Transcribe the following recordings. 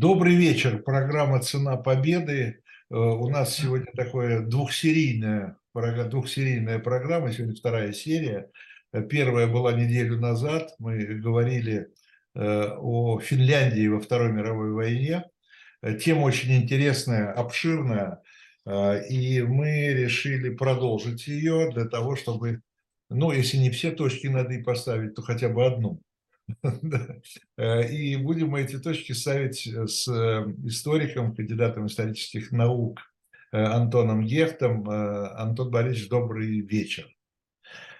Добрый вечер. Программа «Цена победы». Э, у нас сегодня такое двухсерийная, двухсерийная программа, сегодня вторая серия. Э, первая была неделю назад, мы говорили э, о Финляндии во Второй мировой войне. Тема очень интересная, обширная, и мы решили продолжить ее для того, чтобы, ну, если не все точки над «и» поставить, то хотя бы одну. Э, и будем мы эти точки ставить э, с э, историком, кандидатом исторических наук Антоном Гехтом. Антон Борисович, добрый вечер.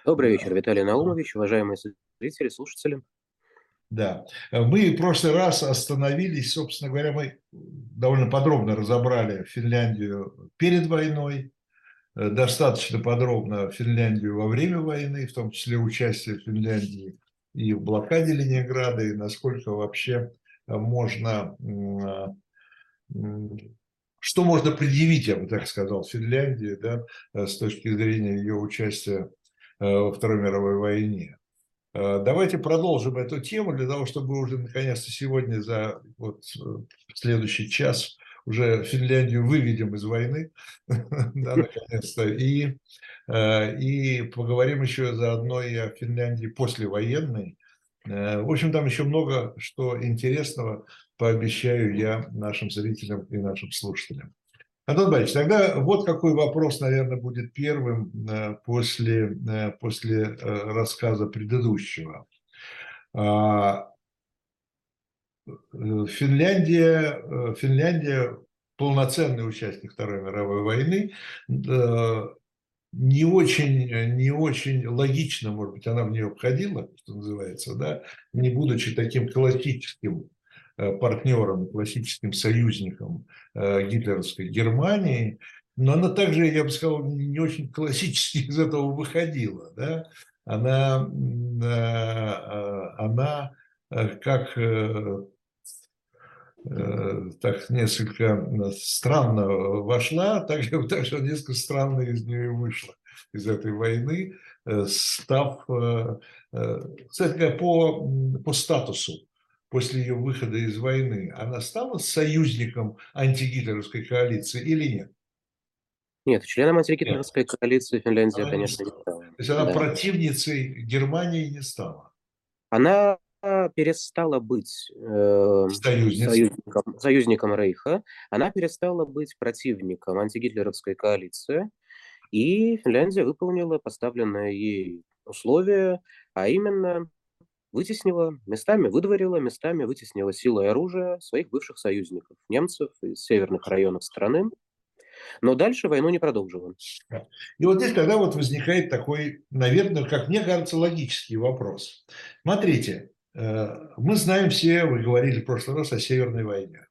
Добрый вечер, Виталий Наумович, уважаемые зрители, слушатели. Да, мы в прошлый раз остановились, собственно говоря, мы довольно подробно разобрали Финляндию перед войной, достаточно подробно Финляндию во время войны, в том числе участие Финляндии и в блокаде Ленинграда, и насколько вообще э, можно, э, что можно предъявить, я бы так сказал, Финляндии, да, э, с точки зрения ее участия во Второй мировой войне. Давайте продолжим эту тему для того, чтобы уже наконец-то сегодня за вот следующий час уже Финляндию выведем из войны, да, наконец-то, и Э, и поговорим еще заодно и о Финляндии послевоенной. Э, в общем, там еще много что интересного, пообещаю я нашим зрителям и нашим слушателям. Антон Борисович, тогда вот какой вопрос, наверное, будет первым э, после, после рассказа предыдущего. А, Финляндия, Финляндия полноценный участник Второй мировой войны, не очень, не очень логично, может быть, она в нее входила, что называется, да, не будучи таким классическим э, партнером, классическим союзником э, гитлеровской Германии, но она также, я бы сказал, не очень классически из этого выходила. Да? Она, э, она как Э, так несколько странно вошла, так, так же несколько странно из нее вышла, из этой войны, э, став, э, кстати по, по статусу, после ее выхода из войны, она стала союзником антигитлеровской коалиции или нет? Нет, членом антигитлеровской коалиции Финляндия, она конечно, не стала. То есть она да. противницей Германии не стала? Она перестала быть э, союзником, союзником Рейха, она перестала быть противником антигитлеровской коалиции, и Финляндия выполнила поставленное ей условие, а именно вытеснила местами, выдворила местами, вытеснила силой оружия своих бывших союзников, немцев из северных районов страны, но дальше войну не продолжила. И вот здесь тогда вот возникает такой, наверное, как мне кажется, логический вопрос. Смотрите, мы знаем все, вы говорили в прошлый раз о Северной войне.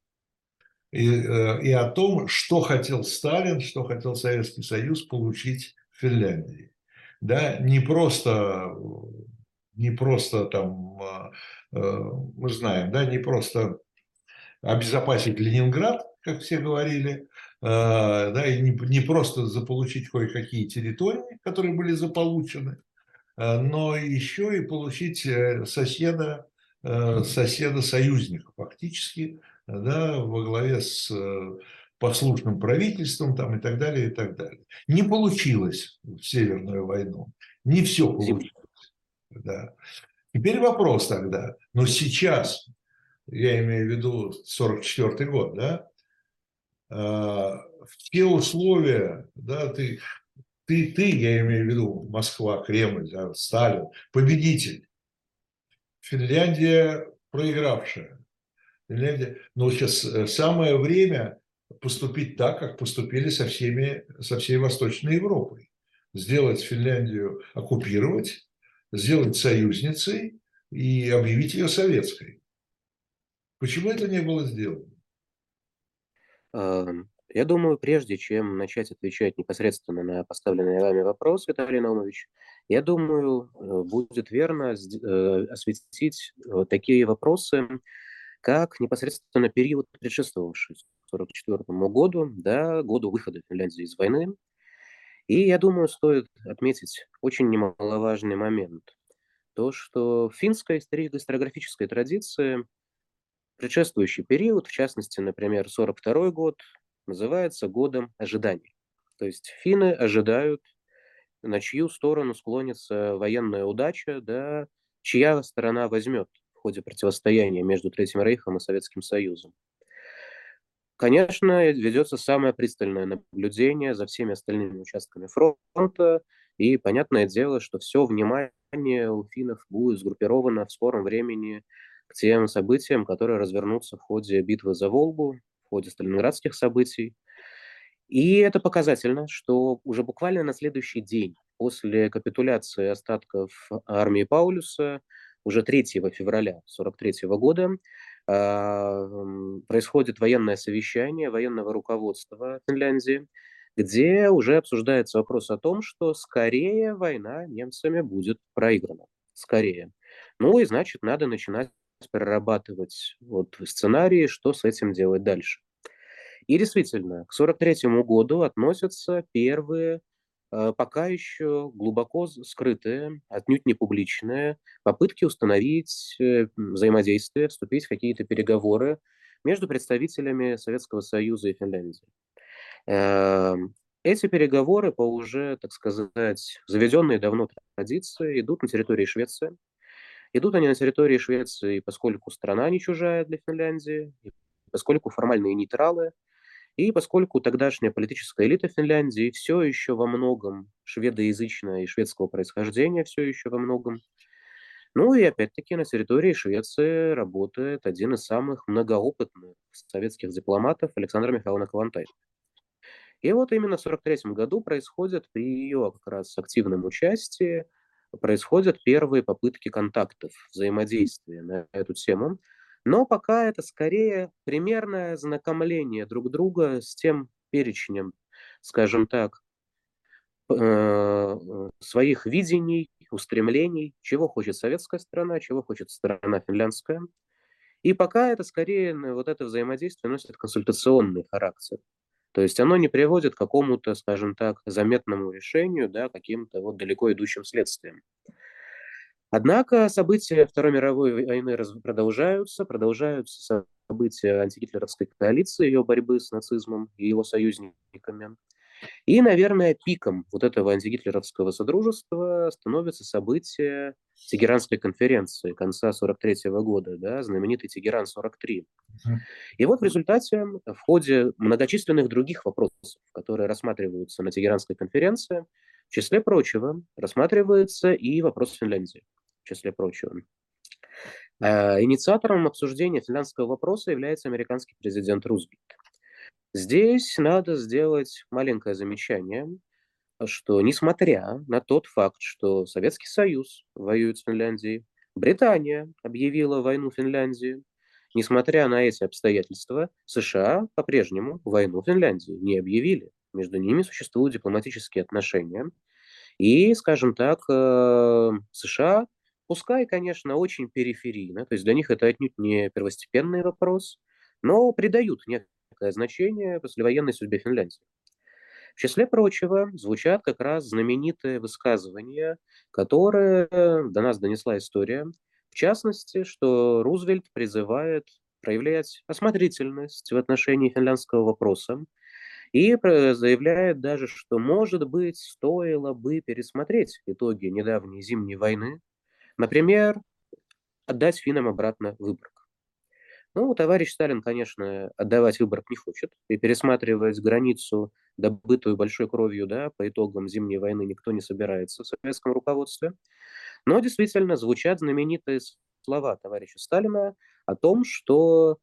И, э, и о том, что хотел Сталин, что хотел Советский Союз получить в Финляндии. Да, не просто, не просто там, э, мы знаем, да, не просто обезопасить Ленинград, как все говорили, да, и не, не просто заполучить кое-какие территории, которые были заполучены, Э, но еще и получить э, соседа, э, соседа-союзника фактически, да, во главе с послушным правительством там, и так далее, и так далее. Не получилось в Северную войну. Не все получилось. Да. Теперь вопрос тогда. Но сейчас, я имею в виду 44 год, да, в те условия, да, ты ты, ты, я имею в виду Москва, Кремль, да, Сталин, победитель. Финляндия проигравшая. Финляндия, но сейчас э, самое время поступить так, как поступили со, всеми, со всей Восточной Европой. Сделать Финляндию, оккупировать, сделать союзницей и объявить ее советской. Почему это не было сделано? Я думаю, прежде чем начать отвечать непосредственно на поставленный вами вопрос, Виталий Наумович, я думаю, э, будет верно э, осветить такие вопросы, как непосредственно период, предшествовавший 1944 году, да, году выхода Финляндии из войны. И я думаю, стоит отметить очень немаловажный момент. То, что в финской историографической традиции Предшествующий период, в частности, например, 42 год, называется годом ожиданий. То есть финны ожидают, на чью сторону склонится военная удача, да, чья сторона возьмет в ходе противостояния между Третьим Рейхом и Советским Союзом. Конечно, ведется самое пристальное наблюдение за всеми остальными участками фронта, и понятное дело, что все внимание у финнов будет сгруппировано в скором времени к тем событиям, которые развернутся в ходе битвы за Волгу, ходе сталинградских событий. И это показательно, что уже буквально на следующий день после капитуляции остатков армии Паулюса, уже 3 февраля 1943 года, а, происходит военное совещание военного руководства Финляндии, где уже обсуждается вопрос о том, что скорее война немцами будет проиграна. Скорее. Ну и значит, надо начинать прорабатывать вот сценарии, что с этим делать дальше. И действительно, к 1943 году относятся первые, э, пока еще глубоко скрытые, отнюдь не публичные, попытки установить э, взаимодействие, вступить в какие-то переговоры между представителями Советского Союза и Финляндии. Эм, эти переговоры по уже, так сказать, заведенной давно традиции идут на территории Швеции. Идут они на территории Швеции, поскольку страна не чужая для Финляндии, поскольку формальные нейтралы, и поскольку тогдашняя политическая элита Финляндии все еще во многом шведоязычная и шведского происхождения, все еще во многом. Ну и опять-таки на территории Швеции работает один из самых многоопытных советских дипломатов Александр Михайловна Калантай. И вот именно в 1943 году происходит при ее как раз активном участии происходят первые попытки контактов, взаимодействия на эту тему. Но пока это скорее примерное знакомление друг друга с тем перечнем, скажем так, э, своих видений, устремлений, чего хочет советская страна, чего хочет страна финляндская. И пока это скорее вот это взаимодействие носит консультационный характер. То есть оно не приводит к какому-то, скажем так, заметному решению, да, каким-то вот далеко идущим следствием. Однако события Второй мировой войны продолжаются, продолжаются события антигитлеровской коалиции, ее борьбы с нацизмом и его союзниками. И, наверное, пиком вот этого антигитлеровского содружества становится событие Тегеранской конференции конца 43 года, да, знаменитый Тегеран-43. И вот в результате, в ходе многочисленных других вопросов, которые рассматриваются на Тегеранской конференции, в числе прочего, рассматривается и вопрос Финляндии, в числе прочего. Э, инициатором обсуждения финляндского вопроса является американский президент Рузвельт. Здесь надо сделать маленькое замечание, что несмотря на тот факт, что Советский Союз воюет с Финляндией, Британия объявила войну Финляндии, несмотря на эти обстоятельства, США по-прежнему войну Финляндии не объявили. Между ними существуют дипломатические отношения. И, скажем так, э, США, пускай, конечно, очень периферийно, то есть для них это отнюдь не первостепенный вопрос, но придают некоторые некое значение послевоенной судьбе Финляндии. В числе прочего звучат как раз знаменитые высказывания, которые до нас донесла история. В частности, что Рузвельт призывает проявлять осмотрительность в отношении финляндского вопроса и заявляет даже, что, может быть, стоило бы пересмотреть итоги недавней зимней войны, например, отдать финнам обратно Выборг. Ну, товарищ Сталин, конечно, отдавать выбор не хочет, и пересматривать границу, добытую большой кровью, да, по итогам Зимней войны никто не собирается в советском руководстве. Но действительно звучат знаменитые слова товарища Сталина о том, что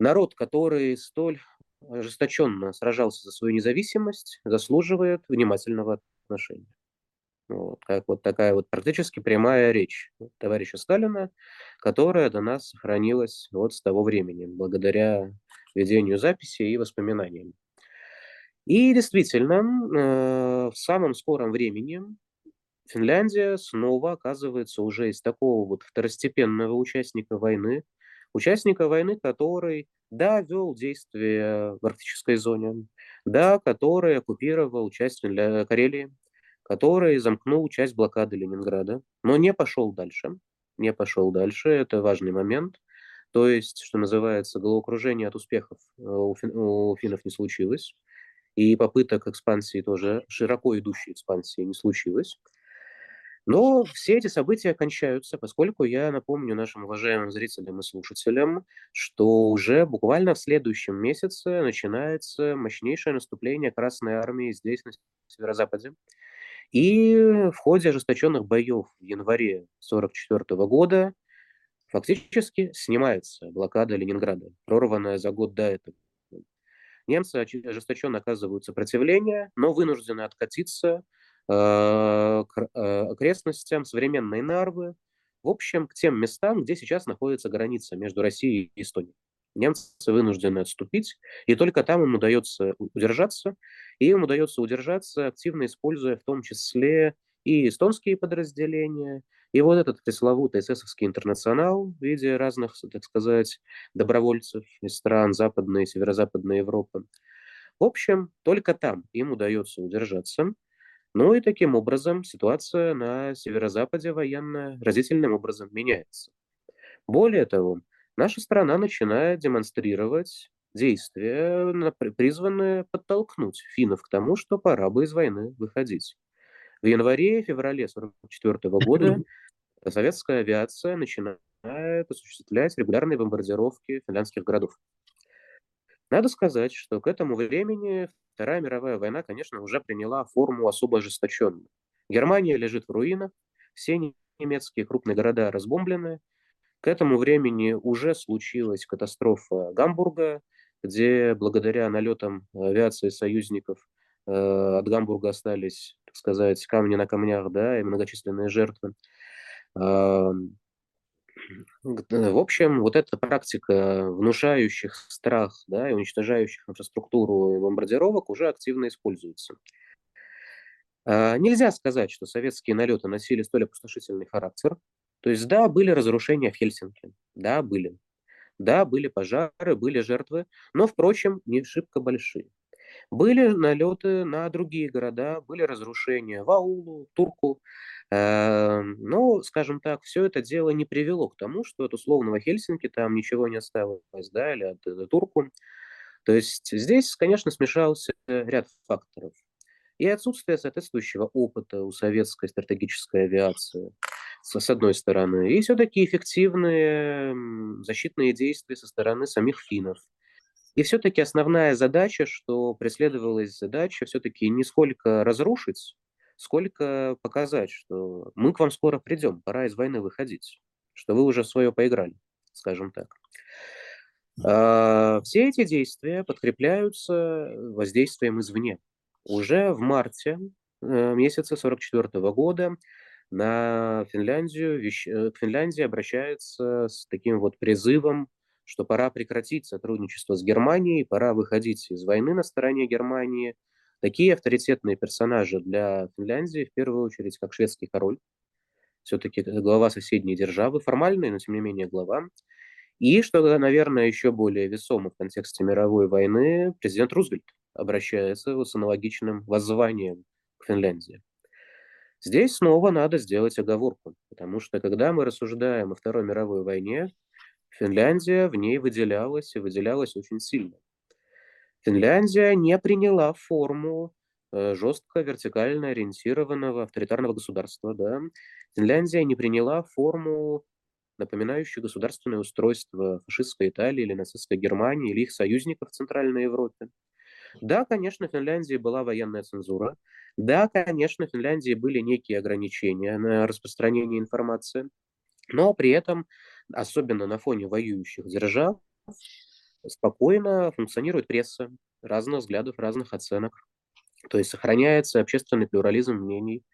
народ, который столь ожесточенно сражался за свою независимость, заслуживает внимательного отношения. Вот, как вот такая вот практически прямая речь товарища Сталина, которая до нас сохранилась вот с того времени, благодаря ведению записи и воспоминаниям. И действительно, э, в самом скором времени Финляндия снова оказывается уже из такого вот второстепенного участника войны, участника войны, который, да, вел действия в арктической зоне, да, который оккупировал часть Карелии, который замкнул часть блокады Ленинграда, но не пошел дальше. Не пошел дальше, это важный момент. то есть, что называется, головокружение от успехов э, у, фин, у финнов не случилось, и попыток экспансии тоже, широко идущей экспансии не случилось. Но все эти события кончаются, поскольку я напомню нашим уважаемым зрителям и слушателям, что уже буквально в следующем месяце начинается мощнейшее наступление Красной Армии здесь, на северо-западе. И в ходе ожесточенных боев в январе 1944 года фактически снимается блокада Ленинграда, прорванная за год до этого. Немцы ожесточенно оказывают сопротивление, но вынуждены откатиться э, к э, окрестностям современной Нарвы, в общем, к тем местам, где сейчас находится граница между Россией и Эстонией. Немцы вынуждены отступить, и только там им удается удержаться, и им удается удержаться, активно используя в том числе и эстонские подразделения, и вот этот пресловутый эсэсовский интернационал в виде разных, так сказать, добровольцев из стран Западной и Северо-Западной Европы. В общем, только там им удается удержаться. Ну и таким образом ситуация на Северо-Западе военная разительным образом меняется. Более того, наша страна начинает демонстрировать действия, призванные подтолкнуть финнов к тому, что пора бы из войны выходить. В январе и феврале 1944 года советская авиация начинает осуществлять регулярные бомбардировки финляндских городов. Надо сказать, что к этому времени Вторая мировая война, конечно, уже приняла форму особо ожесточенную. Германия лежит в руинах, все немецкие крупные города разбомблены. К этому времени уже случилась катастрофа Гамбурга, где благодаря налетам авиации союзников э, от Гамбурга остались, так сказать, камни на камнях, да, и многочисленные жертвы. В общем, вот эта практика внушающих страх да, и уничтожающих инфраструктуру бомбардировок уже активно используется. А, нельзя сказать, что советские налеты носили столь опустошительный характер. То есть, да, были разрушения в Хельсинки, да, были. Да, были пожары, были жертвы, но, впрочем, не шибко большие. Были налеты на другие города, были разрушения в Аулу, Турку, Эм, но, скажем так, все это дело не привело к тому, что от условного Хельсинки там ничего не осталось, да, или от, от Турку. То есть здесь, конечно, смешался ряд факторов. И отсутствие соответствующего опыта у советской стратегической авиации, с одной стороны, и все-таки эффективные защитные действия со стороны самих финнов. И все-таки основная задача, что преследовалась задача все-таки не сколько разрушить сколько показать, что мы к вам скоро придем, пора из войны выходить, что вы уже свое поиграли, скажем так. А, все эти действия подкрепляются воздействием извне. Уже в марте э, месяца 44 года на Финляндию, э, к Финляндии обращается с таким вот призывом, что пора прекратить сотрудничество с Германией, пора выходить из войны на стороне Германии – Такие авторитетные персонажи для Финляндии, в первую очередь, как шведский король, все-таки глава соседней державы, формальный, но тем не менее глава. И, что, наверное, еще более весомо в контексте мировой войны, президент Рузвельт обращается с аналогичным воззванием к Финляндии. Здесь снова надо сделать оговорку, потому что когда мы рассуждаем о Второй мировой войне, Финляндия в ней выделялась и выделялась очень сильно. Финляндия не приняла форму э, жестко вертикально ориентированного авторитарного государства. Да? Финляндия не приняла форму, напоминающую государственное устройство фашистской Италии или нацистской Германии или их союзников в Центральной Европе. Да, конечно, в Финляндии была военная цензура. Да, конечно, в Финляндии были некие ограничения на распространение информации. Но при этом, особенно на фоне воюющих держав, спокойно функционирует пресса разных взглядов, разных оценок. То есть сохраняется общественный плюрализм мнений,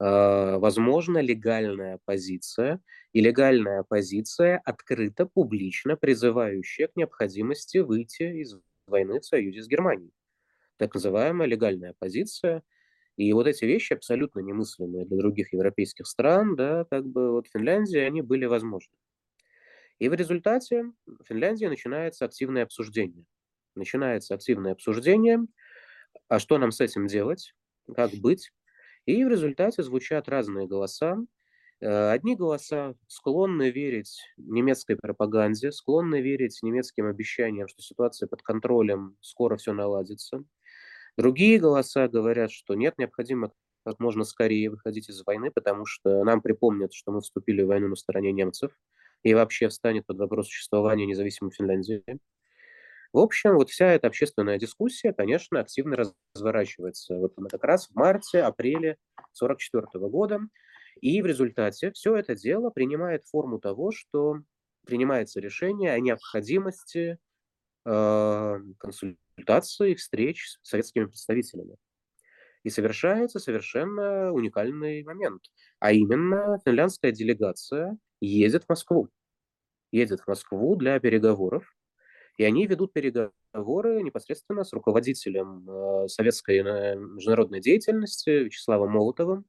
а, возможно, легальная позиция, и легальная позиция открыто, публично призывающая к необходимости выйти из войны в союзе с Германией. Так называемая легальная позиция. И вот эти вещи, абсолютно немыслимые для других европейских стран, да, как бы вот Финляндии они были возможны. И в результате в Финляндии начинается активное обсуждение. Начинается активное обсуждение, а что нам с этим делать, как быть. И в результате звучат разные голоса. Э, одни голоса склонны верить немецкой пропаганде, склонны верить немецким обещаниям, что ситуация под контролем, скоро все наладится. Другие голоса говорят, что нет, необходимо как можно скорее выходить из войны, потому что нам припомнят, что мы вступили в войну на стороне немцев, и вообще встанет под вопрос существования независимой Финляндии. В общем, вот вся эта общественная дискуссия, конечно, активно разворачивается. Вот как раз в марте-апреле 1944 года. И в результате все это дело принимает форму того, что принимается решение о необходимости э, консультаций, встреч с советскими представителями. И совершается совершенно уникальный момент. А именно, финляндская делегация едет в Москву. Едет в Москву для переговоров. И они ведут переговоры непосредственно с руководителем э, советской э, международной деятельности Вячеславом Молотовым.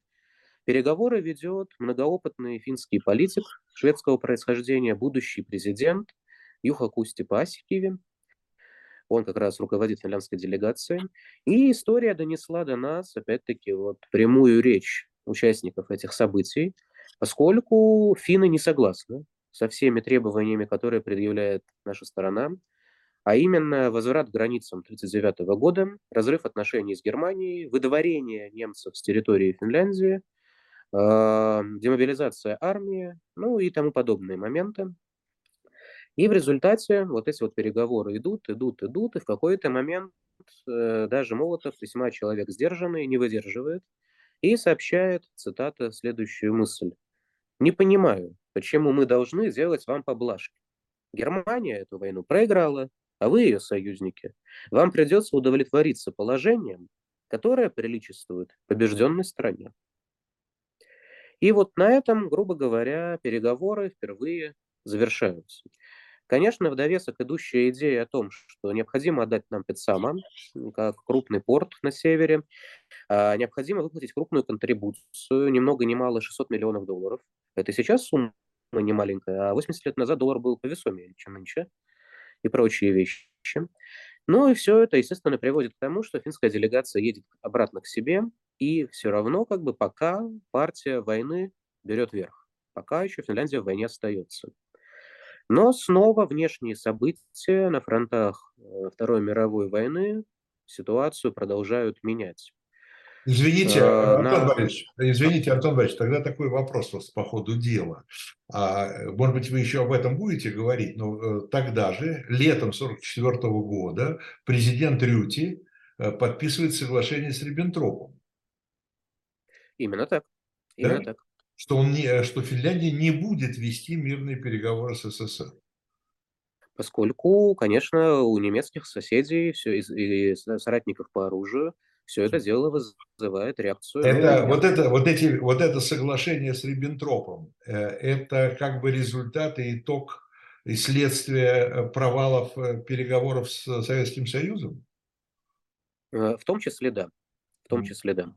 Переговоры ведет многоопытный финский политик шведского происхождения, будущий президент Юха Кусти Пасикиви. Он как раз руководит финляндской делегацией. И история донесла до нас, опять-таки, вот прямую речь участников этих событий, поскольку финны не согласны со всеми требованиями, которые предъявляет наша сторона, а именно возврат к границам 1939 года, разрыв отношений с Германией, выдворение немцев с территории Финляндии, демобилизация армии, ну и тому подобные моменты. И в результате вот эти вот переговоры идут, идут, идут, и в какой-то момент э, даже Молотов, весьма человек сдержанный, не выдерживает и сообщает, цитата, следующую мысль. «Не понимаю, почему мы должны делать вам поблажки. Германия эту войну проиграла, а вы ее союзники. Вам придется удовлетвориться положением, которое приличествует побежденной стране». И вот на этом, грубо говоря, переговоры впервые завершаются. Конечно, в довесок идущая идея о том, что необходимо отдать нам Петсама, как крупный порт на севере, а необходимо выплатить крупную контрибуцию, ни много ни мало 600 миллионов долларов. Это сейчас сумма не маленькая, а 80 лет назад доллар был повесомее, чем нынче, и прочие вещи. Ну и все это, естественно, приводит к тому, что финская делегация едет обратно к себе, и все равно как бы пока партия войны берет верх. Пока еще Финляндия в войне остается. Но снова внешние события на фронтах э, Второй мировой войны ситуацию продолжают менять. Извините, а, Антон на... Борисович, извините, Антон Борисович, тогда такой вопрос вас по ходу дела. А, может быть, вы еще об этом будете говорить, но э, тогда же, летом 1944 года, президент Рюти э, подписывает соглашение с Риббентропом. Именно так. Именно да? так что, он не, что Финляндия не будет вести мирные переговоры с СССР? Поскольку, конечно, у немецких соседей все, и, и соратников по оружию все это дело вызывает реакцию. Это, вот, это, вот, эти, вот это соглашение с Риббентропом, э, это как бы результат и итог и следствие э, провалов э, переговоров с Советским Союзом? В том числе, да. В том числе, да.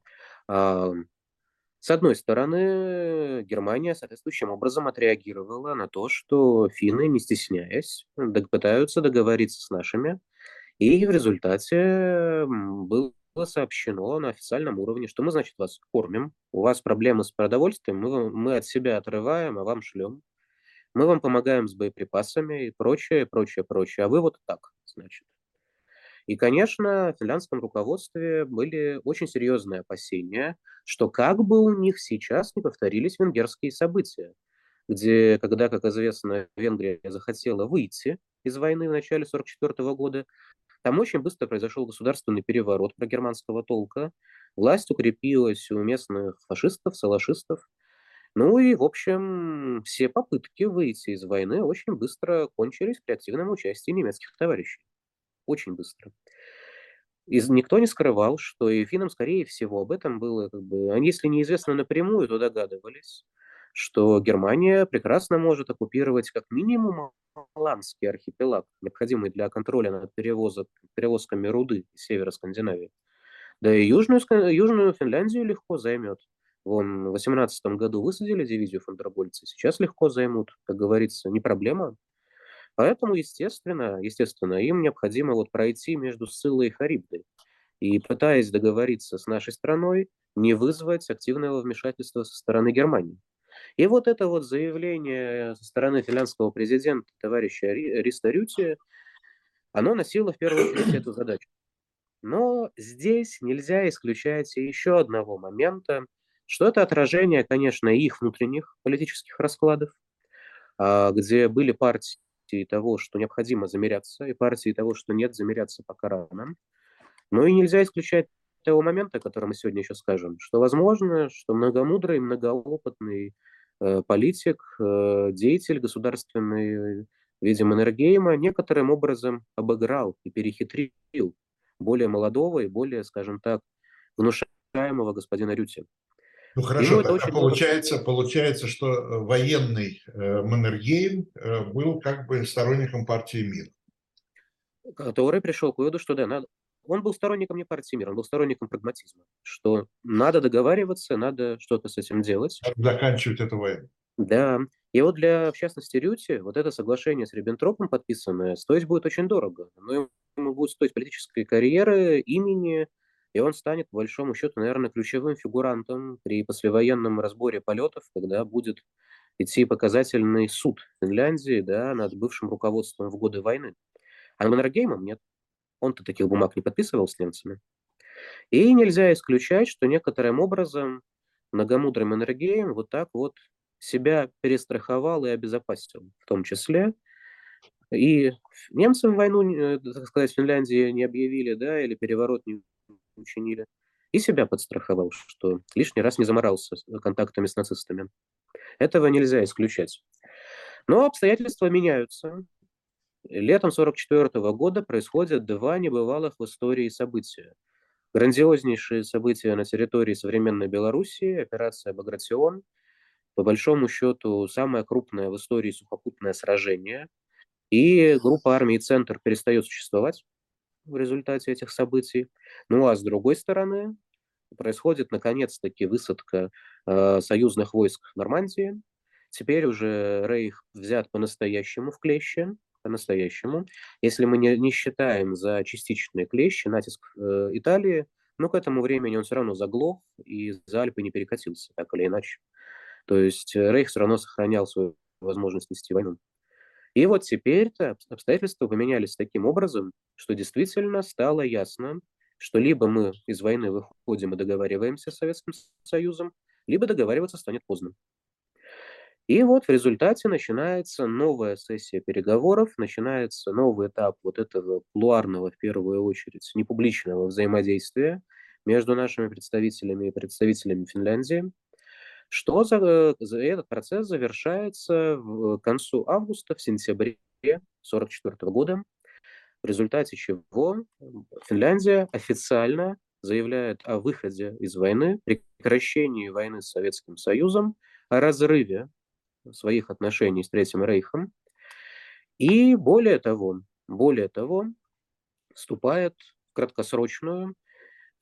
С одной стороны, Германия соответствующим образом отреагировала на то, что финны, не стесняясь, пытаются договориться с нашими, и в результате было сообщено на официальном уровне, что мы, значит, вас кормим, у вас проблемы с продовольствием, мы, мы от себя отрываем, а вам шлем, мы вам помогаем с боеприпасами и прочее, прочее, прочее, а вы вот так, значит. И, конечно, в финляндском руководстве были очень серьезные опасения, что как бы у них сейчас не повторились венгерские события, где, когда, как известно, Венгрия захотела выйти из войны в начале 1944 года, там очень быстро произошел государственный переворот про германского толка, власть укрепилась у местных фашистов, салашистов, ну и, в общем, все попытки выйти из войны очень быстро кончились при активном участии немецких товарищей очень быстро. И никто не скрывал, что и финнам, скорее всего, об этом было, как бы, они, если неизвестно напрямую, то догадывались, что Германия прекрасно может оккупировать как минимум Маланский архипелаг, необходимый для контроля над перевозок, перевозками руды из севера Скандинавии. Да и Южную, Южную Финляндию легко займет. Вон, в 18 году высадили дивизию фондробольца, сейчас легко займут, как говорится, не проблема. Поэтому, естественно, естественно, им необходимо вот пройти между Сциллой и Харибдой. И пытаясь договориться с нашей страной, не вызвать активного вмешательства со стороны Германии. И вот это вот заявление со стороны финляндского президента, товарища Риста Рюти, оно носило в первую очередь эту задачу. Но здесь нельзя исключать еще одного момента, что это отражение, конечно, их внутренних политических раскладов, а, где были партии того, что необходимо замеряться, и партии того, что нет, замеряться пока рано. Но и нельзя исключать того момента, который мы сегодня еще скажем, что возможно, что многомудрый, многоопытный э, политик, э, деятель государственный, видимо, Энергейма, некоторым образом обыграл и перехитрил более молодого и более, скажем так, внушаемого господина Рюти. Ну хорошо, это очень получается, много... получается, что э, военный э, Маннергейм э, был как бы сторонником партии мира. Который пришел к выводу, что да, надо, он был сторонником не партии мира, он был сторонником прагматизма, что надо договариваться, надо что-то с этим делать. Надо заканчивать эту войну. Да. И вот для, в частности, Рюти, вот это соглашение с Риббентропом подписанное, стоить будет очень дорого. Но ему будет стоить политической карьеры, имени, и он станет, по большому счету, наверное, ключевым фигурантом при послевоенном разборе полетов, когда будет идти показательный суд Финляндии да, над бывшим руководством в годы войны. А Маннергеймом нет. Он-то таких бумаг не подписывал с немцами. И нельзя исключать, что некоторым образом многомудрый Маннергейм вот так вот себя перестраховал и обезопасил, в том числе. И немцам войну, э, так сказать, в Финляндии не объявили, да, или переворот не учинили. И себя подстраховал, что лишний раз не заморался контактами с нацистами. Этого нельзя исключать. Но обстоятельства меняются. Летом 1944 года происходят два небывалых в истории события. Грандиознейшие события на территории современной Белоруссии, операция «Багратион», по большому счету, самое крупное в истории сухопутное сражение. И группа армии «Центр» перестает существовать в результате этих событий. Ну а с другой стороны, происходит наконец-таки высадка э, союзных войск в Нормандии. Теперь уже Рейх взят по-настоящему в клещи, по-настоящему. Если мы не, не считаем за частичные клещи натиск э, Италии, но к этому времени он все равно заглох и за Альпы не перекатился, так или иначе. То есть э, Рейх все равно сохранял свою возможность вести войну. И вот теперь-то обстоятельства поменялись таким образом, что действительно стало ясно, что либо мы из войны выходим и договариваемся с Советским Союзом, либо договариваться станет поздно. И вот в результате начинается новая сессия переговоров, начинается новый этап вот этого плуарного, в первую очередь, непубличного взаимодействия между нашими представителями и представителями Финляндии, что за, за этот процесс завершается в концу августа, в сентябре 1944 года, в результате чего Финляндия официально заявляет о выходе из войны, прекращении войны с Советским Союзом, о разрыве своих отношений с Третьим Рейхом. И более того, более того, вступает в краткосрочную,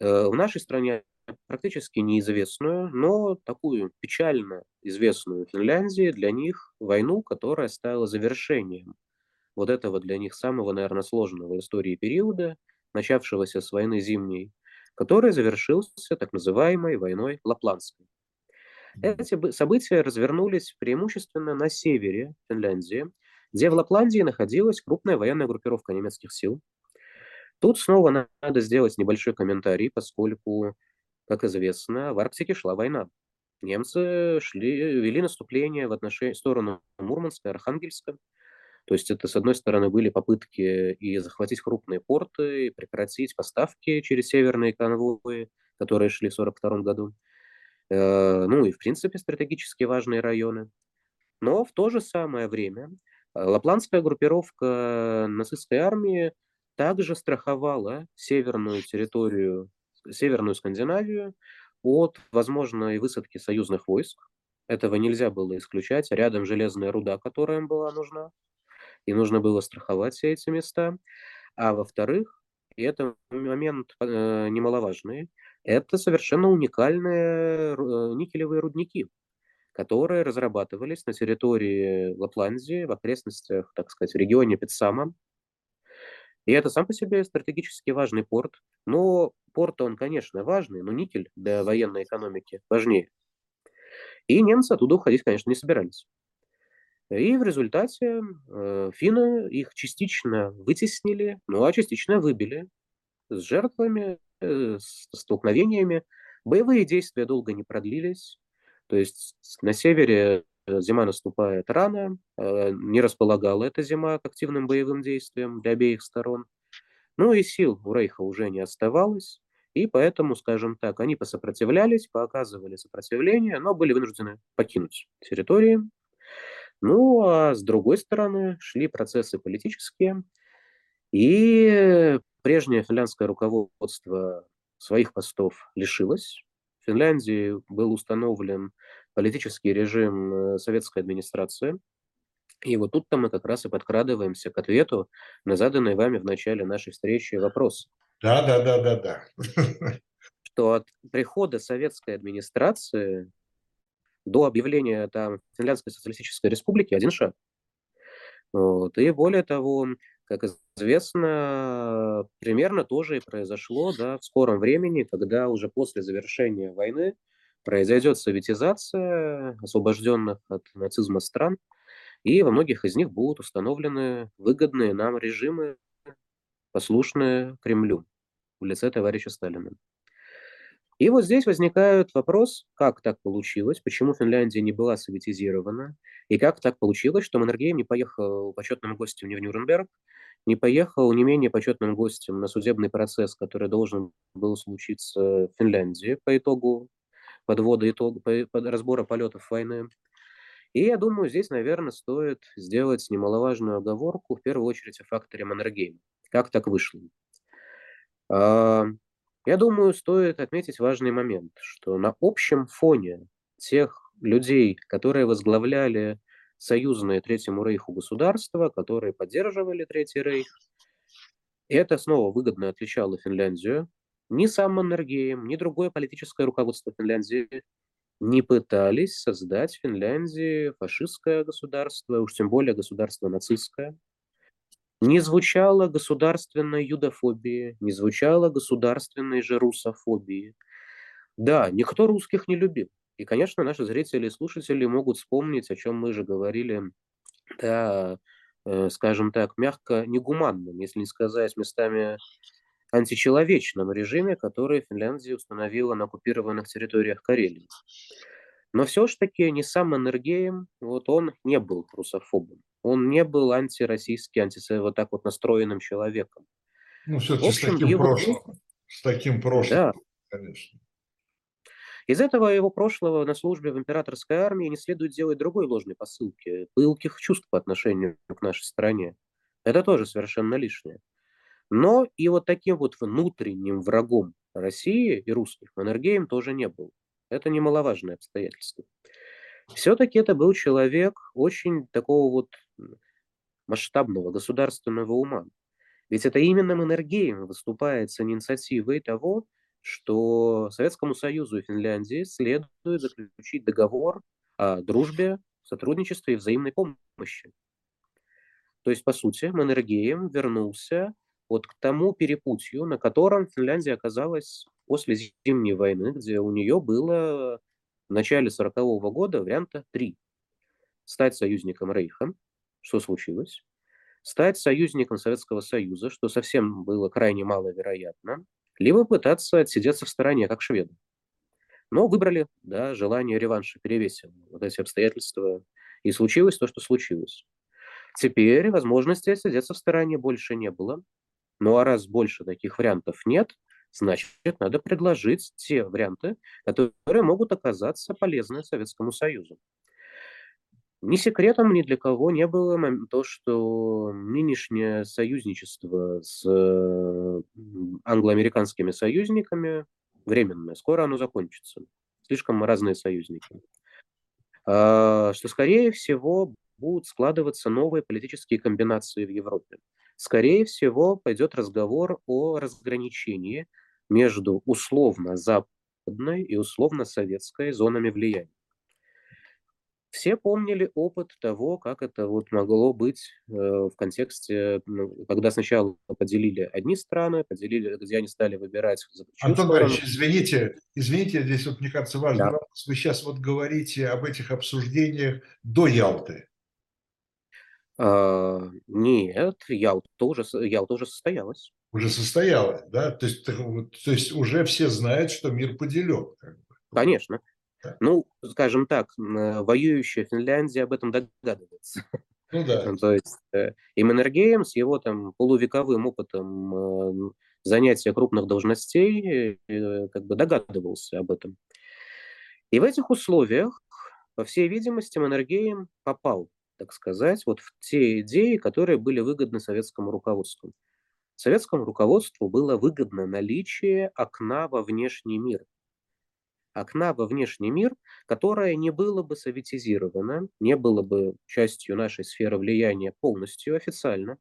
э, в нашей стране практически неизвестную, но такую печально известную Финляндии для них войну, которая стала завершением вот этого для них самого, наверное, сложного в истории периода, начавшегося с войны зимней, который завершился так называемой войной Лапландской. Эти события развернулись преимущественно на севере Финляндии, где в Лапландии находилась крупная военная группировка немецких сил. Тут снова надо сделать небольшой комментарий, поскольку, как известно, в Арктике шла война. Немцы шли, вели наступление в отношении, в сторону Мурманска, Архангельска. То есть это, с одной стороны, были попытки и захватить крупные порты, и прекратить поставки через северные конвои, которые шли в 1942 году. Э, ну и, в принципе, стратегически важные районы. Но в то же самое время э, лапландская группировка нацистской армии также страховала северную территорию, северную Скандинавию от возможной высадки союзных войск. Этого нельзя было исключать. Рядом железная руда, которая им была нужна. И нужно было страховать все эти места. А во-вторых, и это момент э, немаловажный, это совершенно уникальные э, никелевые рудники, которые разрабатывались на территории Лапландии, в окрестностях, так сказать, в регионе Петсама. И это сам по себе стратегически важный порт. Но порт, он, конечно, важный, но никель для военной экономики важнее. И немцы оттуда уходить, конечно, не собирались. И в результате э, финны их частично вытеснили, ну а частично выбили с жертвами, э, с столкновениями. Боевые действия долго не продлились. То есть на севере зима наступает рано, э, не располагала эта зима к активным боевым действиям для обеих сторон. Ну и сил у Рейха уже не оставалось, и поэтому, скажем так, они посопротивлялись, пооказывали сопротивление, но были вынуждены покинуть территории. Ну а с другой стороны шли процессы политические, и прежнее финляндское руководство своих постов лишилось. В Финляндии был установлен политический режим э, советской администрации. И вот тут-то мы как раз и подкрадываемся к ответу на заданный вами в начале нашей встречи вопрос. Да, да, да, да, да. Что от прихода советской администрации до объявления там Финляндской социалистической республики один шаг. Вот. И более того, как известно, примерно тоже и произошло да, в скором времени, когда уже после завершения войны произойдет советизация освобожденных от нацизма стран, и во многих из них будут установлены выгодные нам режимы, послушные Кремлю в лице товарища Сталина. И вот здесь возникает вопрос, как так получилось, почему Финляндия не была советизирована, и как так получилось, что Маннергейм не поехал почетным гостем не в Нюрнберг, не поехал не менее почетным гостем на судебный процесс, который должен был случиться в Финляндии по итогу подвода итог, разбора полетов войны. И я думаю, здесь, наверное, стоит сделать немаловажную оговорку, в первую очередь, о факторе Маннергейма. Как так вышло? А, я думаю, стоит отметить важный момент, что на общем фоне тех людей, которые возглавляли союзные Третьему Рейху государства, которые поддерживали Третий Рейх, это снова выгодно отличало Финляндию. Ни сам Маннергейм, ни другое политическое руководство Финляндии не пытались создать в Финляндии фашистское государство, уж тем более государство нацистское не звучало государственной юдофобии, не звучало государственной же русофобии. Да, никто русских не любил. И, конечно, наши зрители и слушатели могут вспомнить, о чем мы же говорили, да, э, скажем так, мягко негуманном, если не сказать местами античеловечном режиме, который Финляндия установила на оккупированных территориях Карелии. Но все-таки не сам Энергеем, вот он не был русофобом. Он не был антироссийский, анти вот так вот настроенным человеком. Ну, все-таки с таким его... прошлым. С таким прошлым, да. конечно. Из этого его прошлого на службе в императорской армии не следует делать другой ложной посылки, пылких чувств по отношению к нашей стране. Это тоже совершенно лишнее. Но и вот таким вот внутренним врагом России и русских Маннергейм тоже не был. Это немаловажное обстоятельство. Все-таки это был человек очень такого вот масштабного государственного ума. Ведь это именно Маннергейм выступает с инициативой того, что Советскому Союзу и Финляндии следует заключить договор о дружбе, сотрудничестве и взаимной помощи. То есть, по сути, Маннергейм вернулся вот к тому перепутью, на котором Финляндия оказалась после Зимней войны, где у нее было в начале 40-го года варианта три. Стать союзником Рейха, что случилось, стать союзником Советского Союза, что совсем было крайне маловероятно, либо пытаться отсидеться в стороне, как шведы. Но выбрали, да, желание реванша перевесило вот эти обстоятельства, и случилось то, что случилось. Теперь возможности отсидеться в стороне больше не было. Ну а раз больше таких вариантов нет, значит, надо предложить те варианты, которые могут оказаться полезны Советскому Союзу. Ни секретом ни для кого не было то, что нынешнее союзничество с англо-американскими союзниками временное, скоро оно закончится. Слишком разные союзники. А, что, скорее всего, будут складываться новые политические комбинации в Европе. Скорее всего, пойдет разговор о разграничении между условно западной и условно советской зонами влияния. все помнили опыт того, как это вот могло быть э, в контексте, ну, когда сначала поделили одни страны, поделили, где они стали выбирать. Антон Борисович, извините, извините, здесь вот, мне кажется, важный да. вопрос. Вы сейчас вот говорите об этих обсуждениях до Ялты. А, нет, Ялта уже, Ялта уже состоялась. Уже состоялась, да? То есть, то есть уже все знают, что мир поделен. Как бы. Конечно. Ну, скажем так, воюющая Финляндия об этом догадывается. Ну да. То есть э, и Маннергейм с его там полувековым опытом э, занятия крупных должностей э, как бы догадывался об этом. И в этих условиях, по всей видимости, Маннергейм попал, так сказать, вот в те идеи, которые были выгодны советскому руководству. Советскому руководству было выгодно наличие окна во внешний мир – окна во внешний мир, которое не было бы советизировано, не было бы частью нашей сферы влияния полностью официально.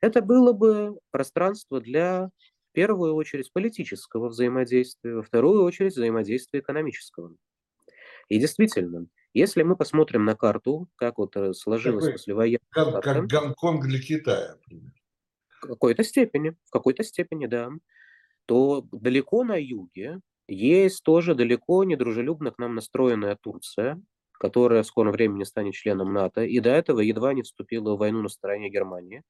Это было бы пространство для, в первую очередь, политического взаимодействия, во вторую очередь, взаимодействия экономического. И действительно, если мы посмотрим на карту, как вот э, сложилось Такой, послевоенная как, карта, как Гонконг для Китая, В какой-то степени, в какой-то степени, да, то далеко на юге есть тоже далеко не дружелюбно к нам настроенная Турция, которая в скором времени станет членом НАТО, и до этого едва не вступила в войну на стороне Германии,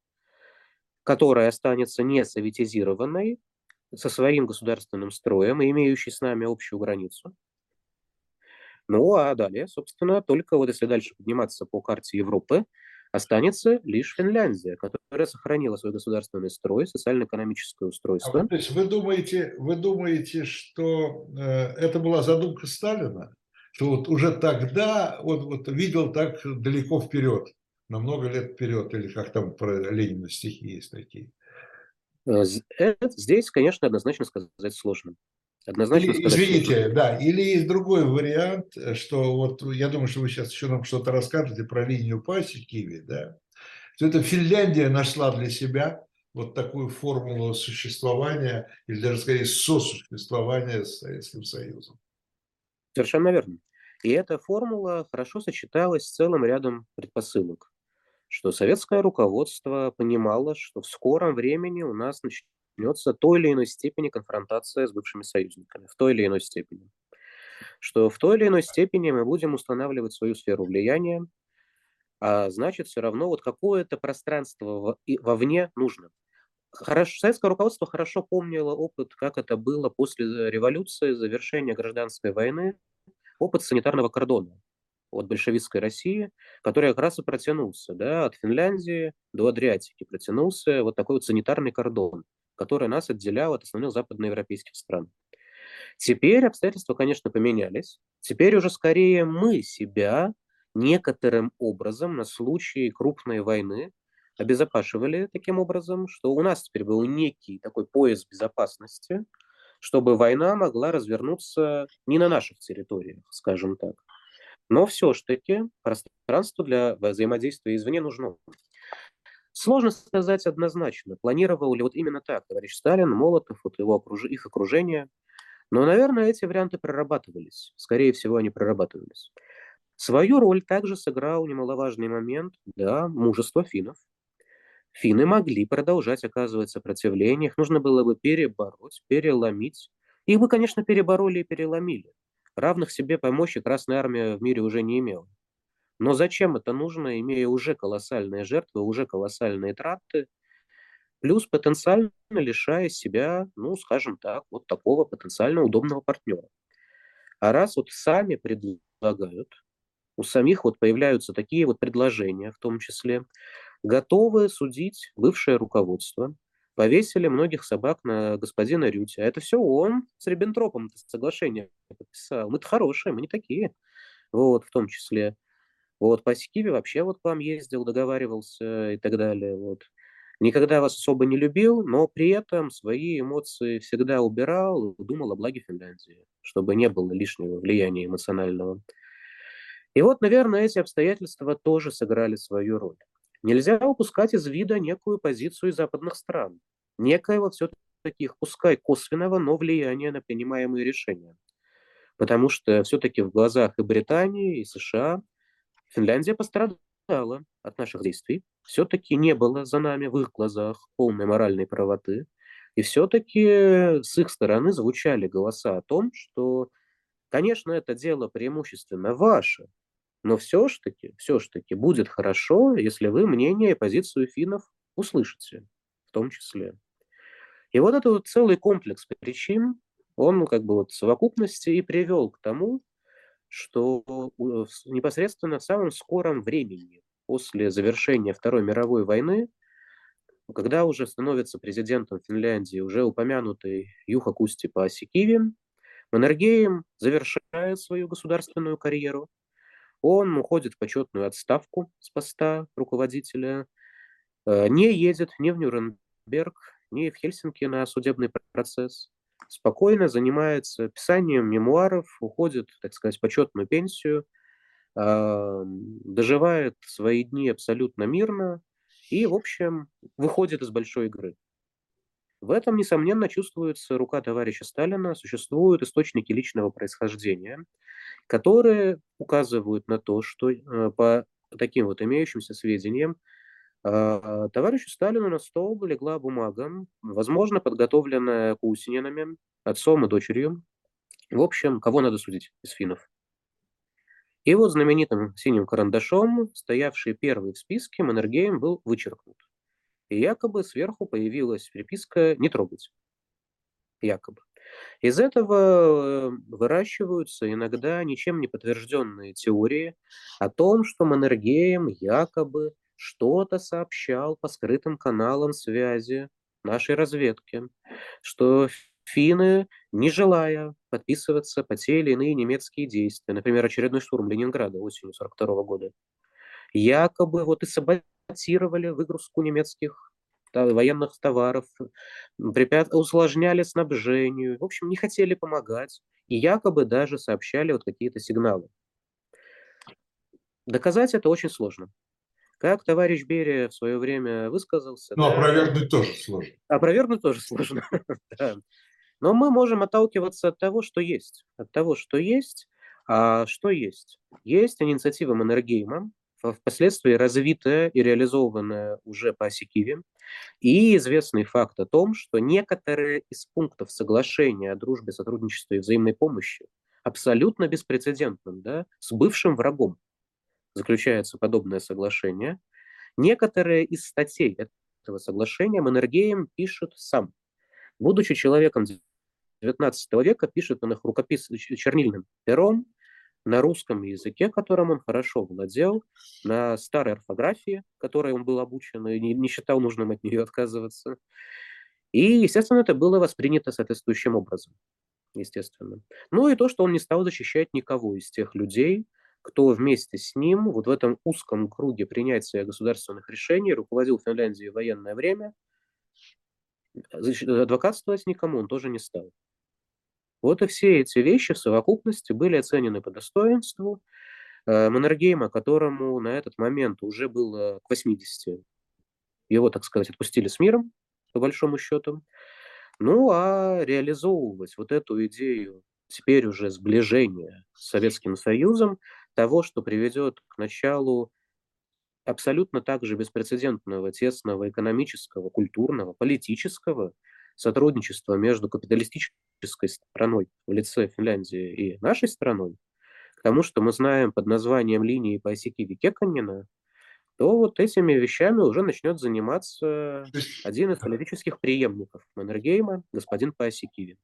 которая останется не советизированной, со своим государственным строем и имеющей с нами общую границу. Ну а далее, собственно, только вот если дальше подниматься по карте Европы, Останется лишь Финляндия, которая сохранила свой государственный строй, социально-экономическое устройство. А, то есть вы думаете, вы думаете, что э, это была задумка Сталина? Что вот уже тогда вот, вот видел так далеко вперед, на много лет вперед, или как там про Ленина стихи есть такие? Э, здесь, конечно, однозначно сказать сложно. Однозначно или, извините, да, или есть другой вариант, что вот я думаю, что вы сейчас еще нам что-то расскажете про линию Паси да, что это Финляндия нашла для себя вот такую формулу существования, или даже скорее сосуществования с Советским Союзом. Совершенно верно. И эта формула хорошо сочеталась с целым рядом предпосылок, что советское руководство понимало, что в скором времени у нас начнется начнется той или иной степени конфронтация с бывшими союзниками, в той или иной степени. Что в той или иной степени мы будем устанавливать свою сферу влияния, а значит, все равно вот какое-то пространство вовне нужно. Хорошо, советское руководство хорошо помнило опыт, как это было после революции, завершения гражданской войны, опыт санитарного кордона от большевистской России, который как раз и протянулся, да, от Финляндии до Адриатики протянулся вот такой вот санитарный кордон которая нас отделяла от основных западноевропейских стран. Теперь обстоятельства, конечно, поменялись. Теперь уже скорее мы себя некоторым образом на случай крупной войны обезопашивали таким образом, что у нас теперь был некий такой пояс безопасности, чтобы война могла развернуться не на наших территориях, скажем так. Но все-таки пространство для взаимодействия извне нужно. Сложно сказать однозначно, планировал ли вот именно так товарищ Сталин, Молотов, вот его окруж... их окружение. Но, наверное, эти варианты прорабатывались. Скорее всего, они прорабатывались. Свою роль также сыграл немаловажный момент, да, мужество финнов. Финны могли продолжать оказывать сопротивление, их нужно было бы перебороть, переломить. Их бы, конечно, перебороли и переломили. Равных себе помощи Красная Армия в мире уже не имела. Но зачем это нужно, имея уже колоссальные жертвы, уже колоссальные траты, плюс потенциально лишая себя, ну, скажем так, вот такого потенциально удобного партнера. А раз вот сами предлагают, у самих вот появляются такие вот предложения, в том числе, готовы судить бывшее руководство, повесили многих собак на господина Рютя. А это все он с Риббентропом соглашение подписал. Мы-то хорошие, мы не такие. Вот, в том числе. Вот, по Сикиве вообще вот к вам ездил, договаривался и так далее. Вот. Никогда вас особо не любил, но при этом свои эмоции всегда убирал думал о благе Финляндии, чтобы не было лишнего влияния эмоционального. И вот, наверное, эти обстоятельства тоже сыграли свою роль. Нельзя упускать из вида некую позицию западных стран, некоего все-таки пускай косвенного, но влияния на принимаемые решения. Потому что все-таки в глазах и Британии, и США Финляндия пострадала от наших действий. Все-таки не было за нами в их глазах полной моральной правоты. И все-таки с их стороны звучали голоса о том, что, конечно, это дело преимущественно ваше, но все-таки, все-таки будет хорошо, если вы мнение и позицию финнов услышите, в том числе. И вот этот вот целый комплекс причин, он как бы вот в совокупности и привел к тому, что непосредственно в самом скором времени после завершения Второй мировой войны, когда уже становится президентом Финляндии уже упомянутый Юха Кусти Паасикиви, Маннергейм завершает свою государственную карьеру. Он уходит в почетную отставку с поста руководителя, э, не едет ни в Нюрнберг, ни в Хельсинки на судебный процесс спокойно занимается писанием мемуаров, уходит, так сказать, в почетную пенсию, доживает свои дни абсолютно мирно и, в общем, выходит из большой игры. В этом, несомненно, чувствуется рука товарища Сталина, существуют источники личного происхождения, которые указывают на то, что э, по таким вот имеющимся сведениям товарищу Сталину на стол легла бумага, возможно, подготовленная Кусининами, отцом и дочерью. В общем, кого надо судить из финнов? И вот знаменитым синим карандашом, стоявший первый в списке, Маннергейм был вычеркнут. И якобы сверху появилась приписка «не трогать». Якобы. Из этого э, выращиваются иногда ничем не подтвержденные теории о том, что Маннергейм якобы что-то сообщал по скрытым каналам связи нашей разведки, что финны, не желая подписываться по те или иные немецкие действия, например, очередной штурм Ленинграда осенью 1942 года, якобы вот и саботировали выгрузку немецких военных товаров, препят... усложняли снабжению, в общем, не хотели помогать, и якобы даже сообщали вот какие-то сигналы. Доказать это очень сложно. Как товарищ Берия в свое время высказался... Ну, да, опровергнуть тоже сложно. Опровергнуть тоже сложно, Но мы можем отталкиваться от того, что есть. От того, что есть. А что есть? Есть инициатива Маннергейма, впоследствии развитая и реализованная уже по Осикиве, и известный факт о том, что некоторые из пунктов соглашения о дружбе, сотрудничестве и взаимной помощи абсолютно беспрецедентным, да, с бывшим врагом, заключается подобное соглашение, некоторые из статей этого соглашения Маннергейм пишет сам. Будучи человеком XIX века, пишет он их рукопис чернильным пером на русском языке, которым он хорошо владел, на старой орфографии, которой он был обучен и не, не считал нужным от нее отказываться. И, естественно, это было воспринято соответствующим образом, естественно. Ну и то, что он не стал защищать никого из тех людей, кто вместе с ним вот в этом узком круге принятия государственных решений руководил Финляндией в военное время, адвокатствовать никому он тоже не стал. Вот и все эти вещи в совокупности были оценены по достоинству. Э, Маннергейма, которому на этот момент уже было к 80, его, так сказать, отпустили с миром, по большому счету. Ну, а реализовывать вот эту идею теперь уже сближения с Советским Союзом того, что приведет к началу абсолютно также беспрецедентного, тесного экономического, культурного, политического сотрудничества между капиталистической страной в лице Финляндии и нашей страной, к тому, что мы знаем под названием линии по оси Кеканина, то вот этими вещами уже начнет заниматься один из политических преемников Маннергейма, господин Паосикиви.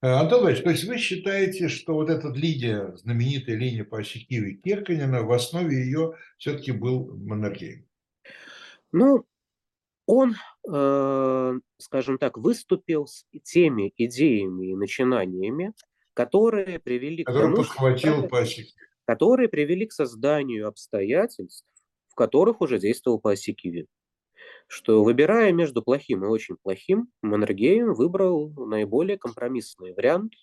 Э, Антон Иванович, то есть вы считаете, что вот эта линия, знаменитая линия по Осикиве Кирканина, в основе ее все-таки был Маннергейм? Ну, он, э, скажем так, выступил с теми идеями и начинаниями, которые привели Который к тому, подхватил которые привели к созданию обстоятельств, в которых уже действовал Паосикиви что выбирая между плохим и очень плохим, Маннергейм выбрал наиболее компромиссный вариант,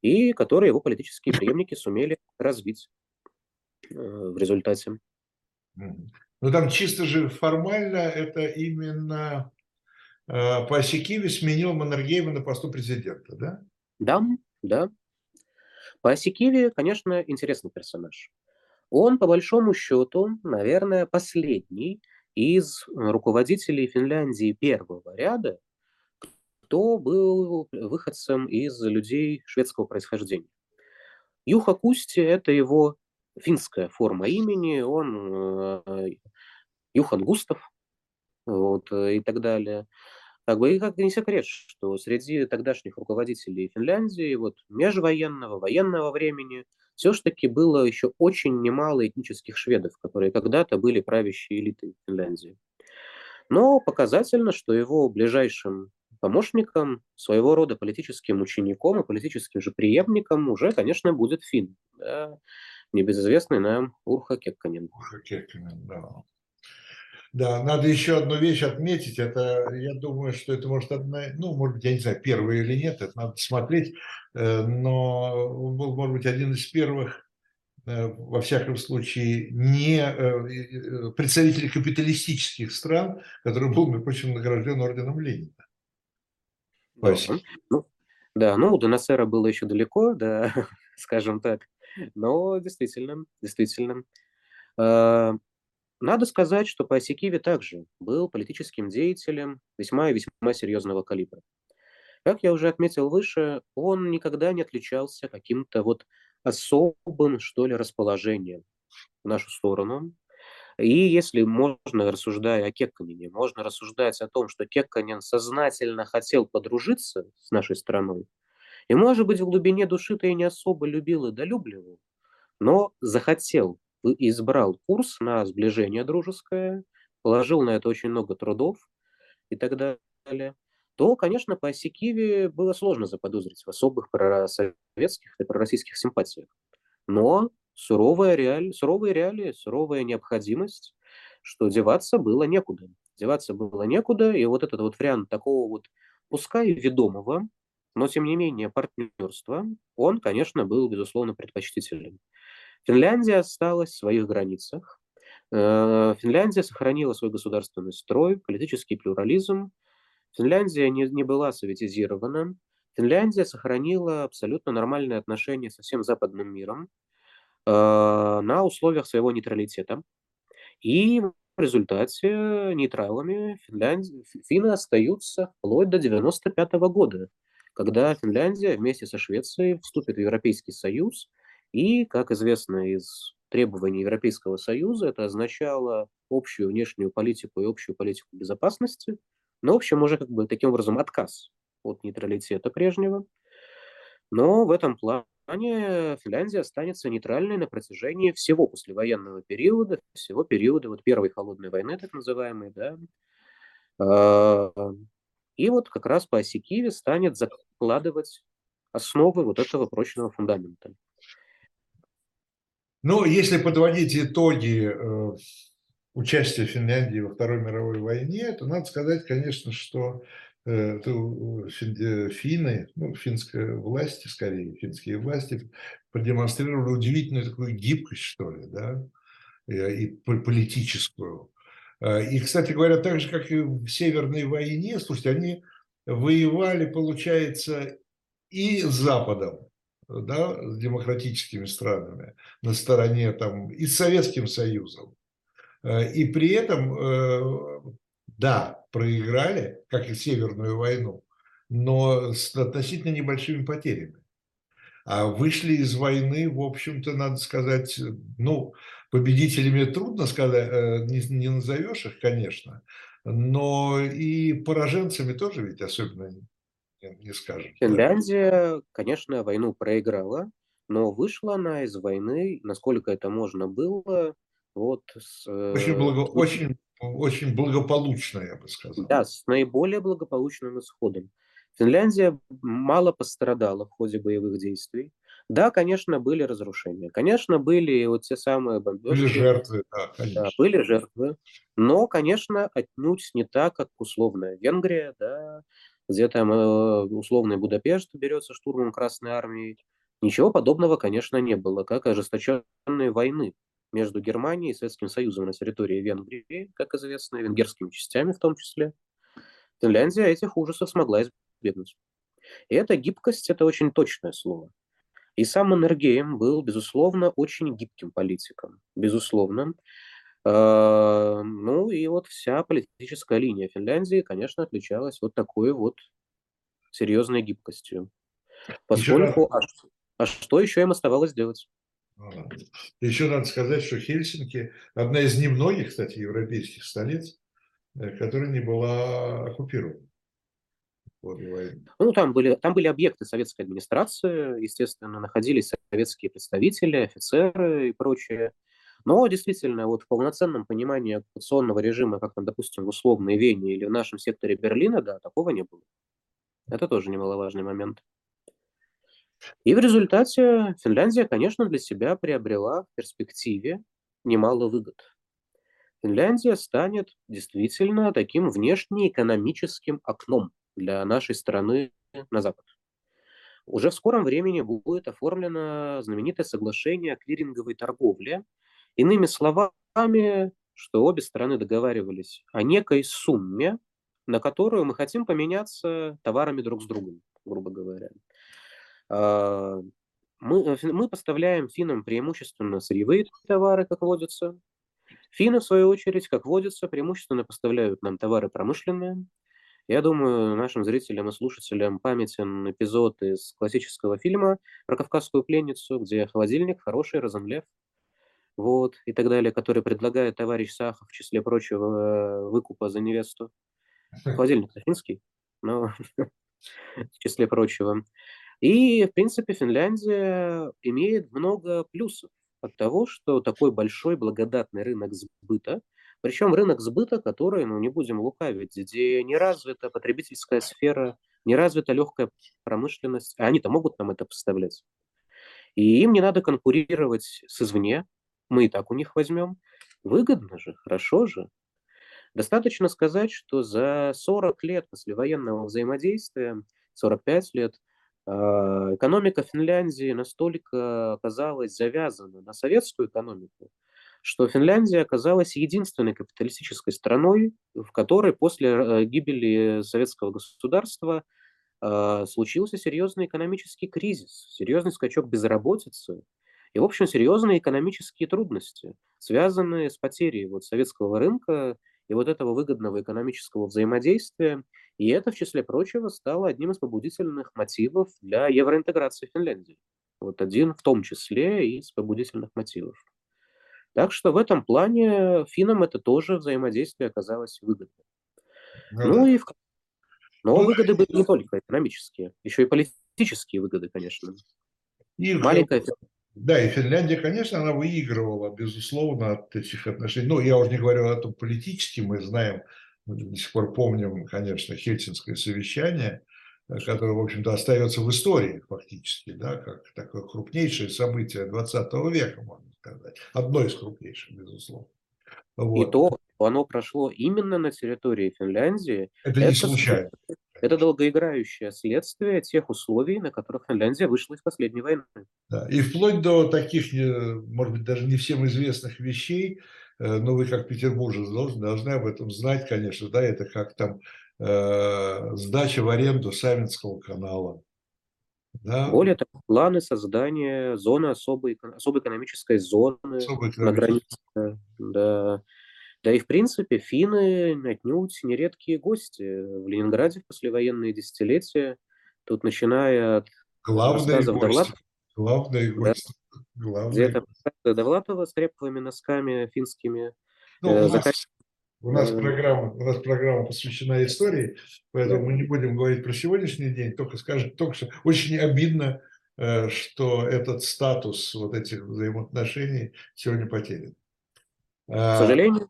и который его политические преемники сумели развить э, в результате. Ну там чисто же формально это именно э, Пасикиви сменил Маннергейма на посту президента, да? Да, да. Пасикиви, конечно, интересный персонаж. Он, по большому счету, наверное, последний из руководителей Финляндии первого ряда, кто был выходцем из людей шведского происхождения. Юха Кусти – это его финская форма имени, он э, Юхан Густав вот, и так далее. Как бы и как не секрет, что среди тогдашних руководителей Финляндии, вот межвоенного, военного времени, все-таки было еще очень немало этнических шведов, которые когда-то были правящей элитой Финляндии. Но показательно, что его ближайшим помощником, своего рода политическим учеником и политическим же преемником уже, конечно, будет Фин, да, небезызвестный нам Урха Кекканин. Урха Кекканин, да. Да, надо еще одну вещь отметить. Это, я думаю, что это может одна, ну, может быть, я не знаю, первая или нет, это надо смотреть, э, но он был, может быть, один из первых, э, во всяком случае, не э, представителей капиталистических стран, который был, между прочим, награжден орденом Ленина. Да, ну, да, ну, до Насера было еще далеко, да, скажем так, но действительно, действительно. Надо сказать, что Паосикиви также был политическим деятелем весьма и весьма серьезного калибра. Как я уже отметил выше, он никогда не отличался каким-то вот особым, что ли, расположением в нашу сторону. И если можно, рассуждая о Кекканине, можно рассуждать о том, что Кекканин сознательно хотел подружиться с нашей страной, и, может быть, в глубине души-то и не особо любил и долюбливал, но захотел избрал курс на сближение дружеское, положил на это очень много трудов и так далее, то, конечно, по оси Киви было сложно заподозрить в особых просоветских и пророссийских симпатиях. Но суровая реаль... суровые реалии, суровая необходимость, что деваться было некуда. Деваться было некуда, и вот этот вот вариант такого вот, пускай ведомого, но тем не менее партнерства, он, конечно, был, безусловно, предпочтителен. Финляндия осталась в своих границах. Э, Финляндия сохранила свой государственный строй, политический плюрализм. Финляндия не, не была советизирована. Финляндия сохранила абсолютно нормальные отношения со всем западным миром э, на условиях своего нейтралитета. И в результате нейтралами Финляндия, финны остаются вплоть до 1995 года, когда Финляндия вместе со Швецией вступит в Европейский Союз – и, как известно из требований Европейского Союза, это означало общую внешнюю политику и общую политику безопасности, но, в общем, уже как бы таким образом отказ от нейтралитета прежнего. Но в этом плане Финляндия останется нейтральной на протяжении всего послевоенного периода, всего периода вот Первой холодной войны, так называемой, да. А, и вот как раз по оси Киеве станет закладывать основы вот этого прочного фундамента. Ну, если подводить итоги э, участия Финляндии во Второй мировой войне, то надо сказать, конечно, что э, финны, ну, финская власти, скорее, финские власти продемонстрировали удивительную такую гибкость, что ли, да, и политическую. И, кстати говоря, так же, как и в Северной войне, слушайте, они воевали, получается, и с Западом, да, с демократическими странами на стороне там и с Советским Союзом. Э, и при этом, э, да, проиграли, как и Северную войну, но с относительно небольшими потерями. А вышли из войны, в общем-то, надо сказать, ну, победителями трудно сказать, э, не, не назовешь их, конечно, но и пораженцами тоже ведь особенно не скажем. Финляндия, да. конечно, войну проиграла, но вышла она из войны, насколько это можно было, вот с... Очень, благо, очень, очень благополучно, я бы сказал. Да, с наиболее благополучным исходом. Финляндия мало пострадала в ходе боевых действий. Да, конечно, были разрушения. Конечно, были вот те самые бомбежки. Были жертвы, да, конечно. Да, были жертвы. Но, конечно, отнюдь не так, как условная Венгрия, да, где там э, условный Будапешт берется штурмом Красной Армии. Ничего подобного, конечно, не было, как ожесточенные войны между Германией и Советским Союзом на территории Венгрии, как известно, венгерскими частями в том числе. Финляндия этих ужасов смогла избегнуть. И эта гибкость – это очень точное слово. И сам Маннергейм был, безусловно, очень гибким политиком, безусловно. А, ну и вот вся политическая линия Финляндии, конечно, отличалась вот такой вот серьезной гибкостью. Поскольку, а, а что еще им оставалось делать? Еще надо сказать, что Хельсинки одна из немногих, кстати, европейских столиц, э, которая не была оккупирована. Ну, там были, там были объекты советской администрации, естественно, находились советские представители, офицеры и прочее. Но действительно, вот в полноценном понимании оккупационного режима, как, там, допустим, в условной Вене или в нашем секторе Берлина, да, такого не было. Это тоже немаловажный момент. И в результате Финляндия, конечно, для себя приобрела в перспективе немало выгод. Финляндия станет действительно таким внешнеэкономическим окном для нашей страны на Запад. Уже в скором времени будет оформлено знаменитое соглашение о клиринговой торговле. Иными словами, что обе стороны договаривались о некой сумме, на которую мы хотим поменяться товарами друг с другом, грубо говоря. А, мы, мы поставляем финнам преимущественно сырьевые товары, как водится. Финны, в свою очередь, как водится, преимущественно поставляют нам товары промышленные, я думаю, нашим зрителям и слушателям памятен эпизод из классического фильма про кавказскую пленницу, где холодильник хороший, разомлев, вот, и так далее, который предлагает товарищ Сахов, в числе прочего, выкупа за невесту. Холодильник финский, но в числе прочего. И, в принципе, Финляндия имеет много плюсов от того, что такой большой благодатный рынок сбыта – причем рынок сбыта, который, ну не будем лукавить, где не развита потребительская сфера, не развита легкая промышленность, а они-то могут нам это поставлять. И им не надо конкурировать с извне, мы и так у них возьмем. Выгодно же, хорошо же. Достаточно сказать, что за 40 лет послевоенного взаимодействия, 45 лет, а, экономика Финляндии настолько оказалась завязана на советскую экономику, что Финляндия оказалась единственной капиталистической страной, в которой после э, гибели советского государства э, случился серьезный экономический кризис, серьезный скачок безработицы и, в общем, серьезные экономические трудности, связанные с потерей вот советского рынка и вот этого выгодного экономического взаимодействия. И это, в числе прочего, стало одним из побудительных мотивов для евроинтеграции Финляндии. Вот один в том числе из побудительных мотивов. Так что в этом плане финнам это тоже взаимодействие оказалось выгодным. Ну, ну и в... Но ну, выгоды были не только экономические, еще и политические выгоды, конечно. И Маленькая да, и Финляндия, конечно, она выигрывала, безусловно, от этих отношений. Ну, я уже не говорю о том политическом, мы знаем, мы до сих пор помним, конечно, Хельсинское совещание, которое, в общем-то, остается в истории фактически, да, как такое крупнейшее событие 20 века, можно сказать. Одно из крупнейших, безусловно. Вот. И то, оно прошло именно на территории Финляндии. Это, это не случайно. Это долгоиграющее следствие тех условий, на которых Финляндия вышла из последней войны. Да, и вплоть до таких, э, может быть, даже не всем известных вещей, э, но вы как петербуржец должны, должны об этом знать, конечно, да, это как там э, сдача в аренду Савинского канала. Да. Более того, планы создания зоны особой, особой экономической зоны особой экономической. на границе. Да. Да и, в принципе, финны отнюдь нередкие гости в Ленинграде в послевоенные десятилетия. Тут начиная от Главные гости. Довлатова. Главные гости. Да. Где-то Довлатова с реповыми носками финскими. Ну, э, заканчивая у нас программа, у нас программа посвящена истории, поэтому мы не будем говорить про сегодняшний день, только скажем, только что очень обидно, э, что этот статус вот этих взаимоотношений сегодня потерян. К а, сожалению, да.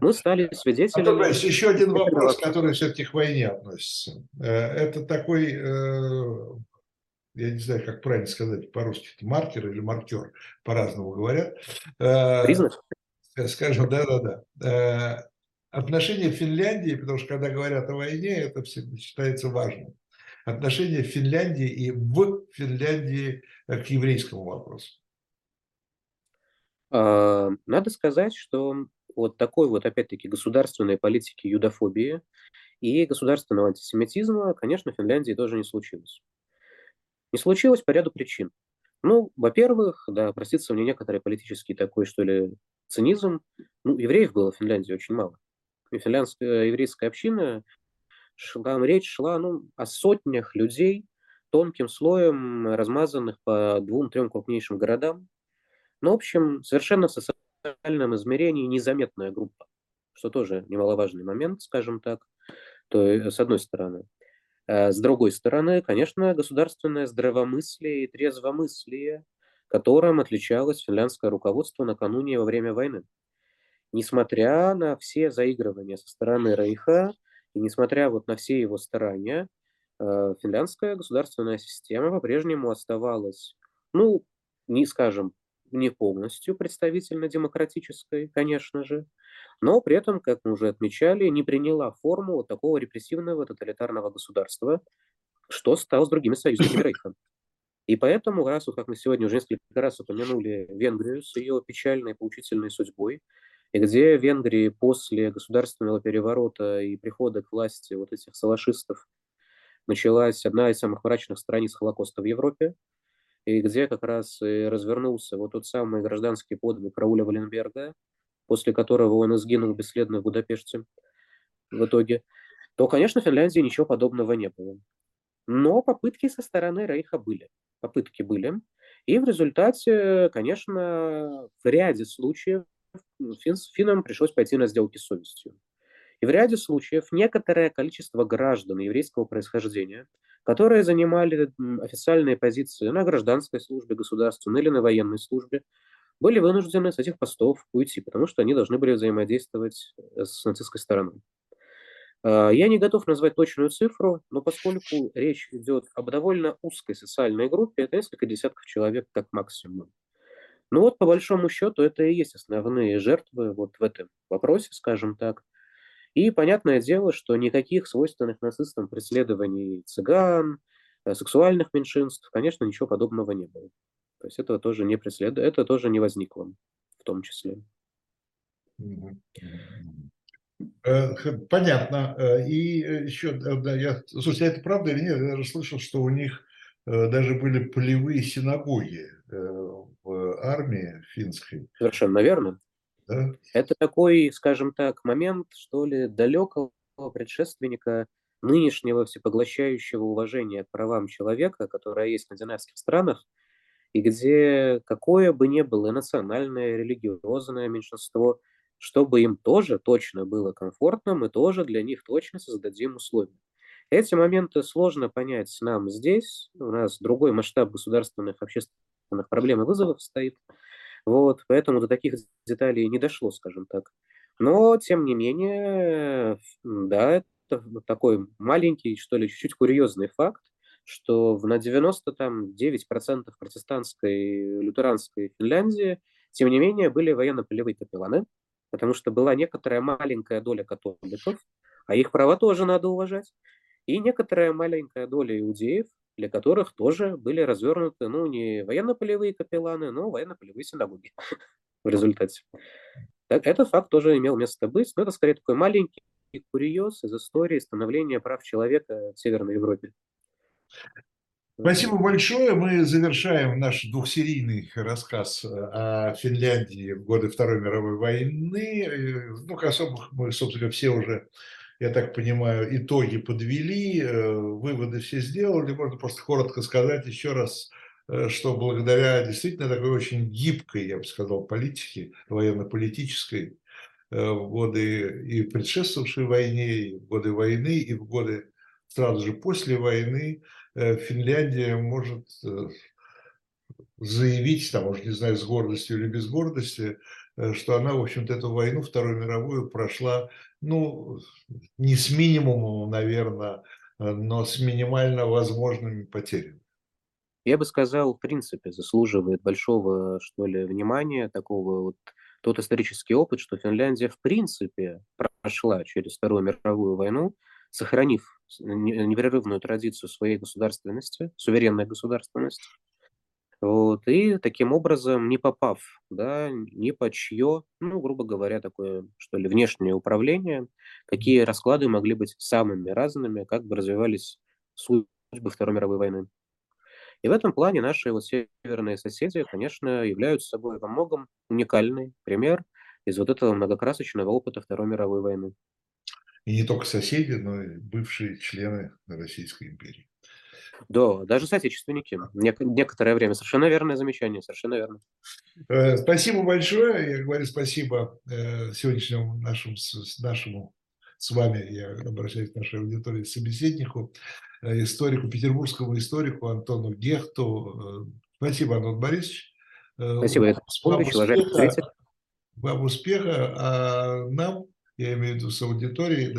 Мы стали свидетелями... есть еще один вопрос, который все-таки к войне относится. Э, это такой, э, я не знаю, как правильно сказать по-русски, маркер или маркер, по-разному говорят. Признак? Э, скажем, да-да-да, отношения Финляндии, потому что когда говорят о войне, это всегда считается важным. Отношения Финляндии и в Финляндии к еврейскому вопросу. Надо сказать, что вот такой вот, опять-таки, государственной политики юдофобии и государственного антисемитизма, конечно, в Финляндии тоже не случилось. Не случилось по ряду причин. Ну, во-первых, да, простится мне некоторый политический такой, что ли, цинизм. Ну, евреев было в Финляндии очень мало. И финляндская еврейская община, там речь шла ну, о сотнях людей, тонким слоем размазанных по двум-трем крупнейшим городам. Ну, в общем, совершенно в социальном измерении незаметная группа, что тоже немаловажный момент, скажем так, то, с одной стороны. А с другой стороны, конечно, государственное здравомыслие и трезвомыслие, которым отличалось финляндское руководство накануне во время войны. Несмотря на все заигрывания со стороны Рейха и несмотря вот на все его старания, э, финляндская государственная система по-прежнему оставалась, ну, не скажем, не полностью представительно-демократической, конечно же, но при этом, как мы уже отмечали, не приняла форму вот такого репрессивного тоталитарного государства, что стало с другими союзниками Рейха. И поэтому, раз, вот как мы сегодня уже несколько раз упомянули Венгрию с ее печальной поучительной судьбой, и где в Венгрии после государственного переворота и прихода к власти вот этих салашистов началась одна из самых мрачных страниц Холокоста в Европе, и где как раз и развернулся вот тот самый гражданский подвиг Рауля Валенберга, после которого он и сгинул бесследно в Будапеште в итоге, то, конечно, в Финляндии ничего подобного не было. Но попытки со стороны Рейха были. Попытки были. И в результате, конечно, в ряде случаев фин, финнам пришлось пойти на сделки с совестью. И в ряде случаев некоторое количество граждан еврейского происхождения, которые занимали официальные позиции на гражданской службе государственной или на военной службе, были вынуждены с этих постов уйти, потому что они должны были взаимодействовать э, с нацистской стороной. А, я не готов назвать точную цифру, но поскольку речь идет об довольно узкой социальной группе, это несколько десятков человек как максимум. Ну вот, по большому счету, это и есть основные жертвы вот в этом вопросе, скажем так. И понятное дело, что никаких свойственных нацистам преследований цыган, э, сексуальных меньшинств, конечно, ничего подобного не было. То есть этого тоже не преследует, это тоже не возникло в том числе. Э, понятно. Э, и еще, я, слушайте, а это правда или нет? Я даже слышал, что у них даже были полевые синагоги в армии финской. Совершенно верно. Это такой, скажем так, момент, что ли, далекого предшественника нынешнего всепоглощающего уважения к правам человека, которое есть в скандинавских странах, и где какое бы ни было национальное, религиозное меньшинство, чтобы им тоже точно было комфортно, мы тоже для них точно создадим условия. Эти моменты сложно понять нам здесь, у нас другой масштаб государственных, общественных проблем и вызовов стоит, вот, поэтому до таких деталей не дошло, скажем так. Но, тем не менее, да, это такой маленький, что ли, чуть-чуть курьезный факт, что на 99% протестантской лютеранской Финляндии, тем не менее, были военно-полевые капелланы, потому что была некоторая маленькая доля католиков, а их права тоже надо уважать, и некоторая маленькая доля иудеев, для которых тоже были развернуты, ну, не военно-полевые капелланы, но военно-полевые синагоги в результате. Так, этот факт тоже имел место быть, но это скорее такой маленький курьез из истории становления прав человека в Северной Европе. Спасибо большое. Мы завершаем наш двухсерийный рассказ о Финляндии в годы Второй мировой войны. Ну, особо мы, собственно, все уже я так понимаю, итоги подвели, э, выводы все сделали. Можно просто коротко сказать еще раз, э, что благодаря действительно такой очень гибкой, я бы сказал, политике, военно-политической, э, в годы и предшествовавшей войне, и в годы войны, и в годы сразу же после войны Финляндия может заявить, там, уже не знаю, с гордостью или без гордости, что она, в общем-то, эту войну, Вторую мировую, прошла ну, не с минимумом, наверное, но с минимально возможными потерями. Я бы сказал, в принципе, заслуживает большого, что ли, внимания, такого вот тот исторический опыт, что Финляндия в принципе прошла через Вторую мировую войну, сохранив непрерывную традицию своей государственности, суверенной государственности, вот, и таким образом, не попав да, ни по чье, ну, грубо говоря, такое, что ли, внешнее управление, какие расклады могли быть самыми разными, как бы развивались судьбы Второй мировой войны. И в этом плане наши вот северные соседи, конечно, являются собой во многом уникальный пример из вот этого многокрасочного опыта Второй мировой войны. И не только соседи, но и бывшие члены Российской империи. Да, даже соотечественники. Нек- некоторое время. Совершенно верное замечание, совершенно верно. Э, спасибо большое. Я говорю спасибо э, сегодняшнему нашему, нашему с вами, я обращаюсь к нашей аудитории, собеседнику, э, историку, петербургскому историку Антону Гехту. Спасибо, Антон Борисович. Спасибо, Яков Павлович, уважаемые зрители. Вам успеха, а нам, я имею в виду с аудиторией,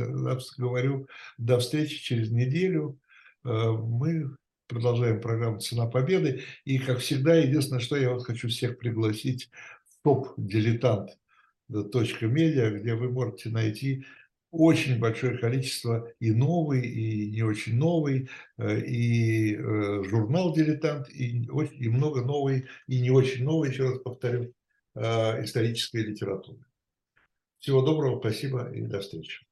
говорю, до встречи через неделю. Э, мы продолжаем программу «Цена победы». И, как всегда, единственное, что я вот хочу всех пригласить в топ-дилетант .медиа, где вы можете найти очень большое количество и новый, и не очень новый, э, и э, журнал «Дилетант», и, и много новой, и не очень новой, еще раз повторю, исторической литературы. Всего доброго, спасибо и до встречи.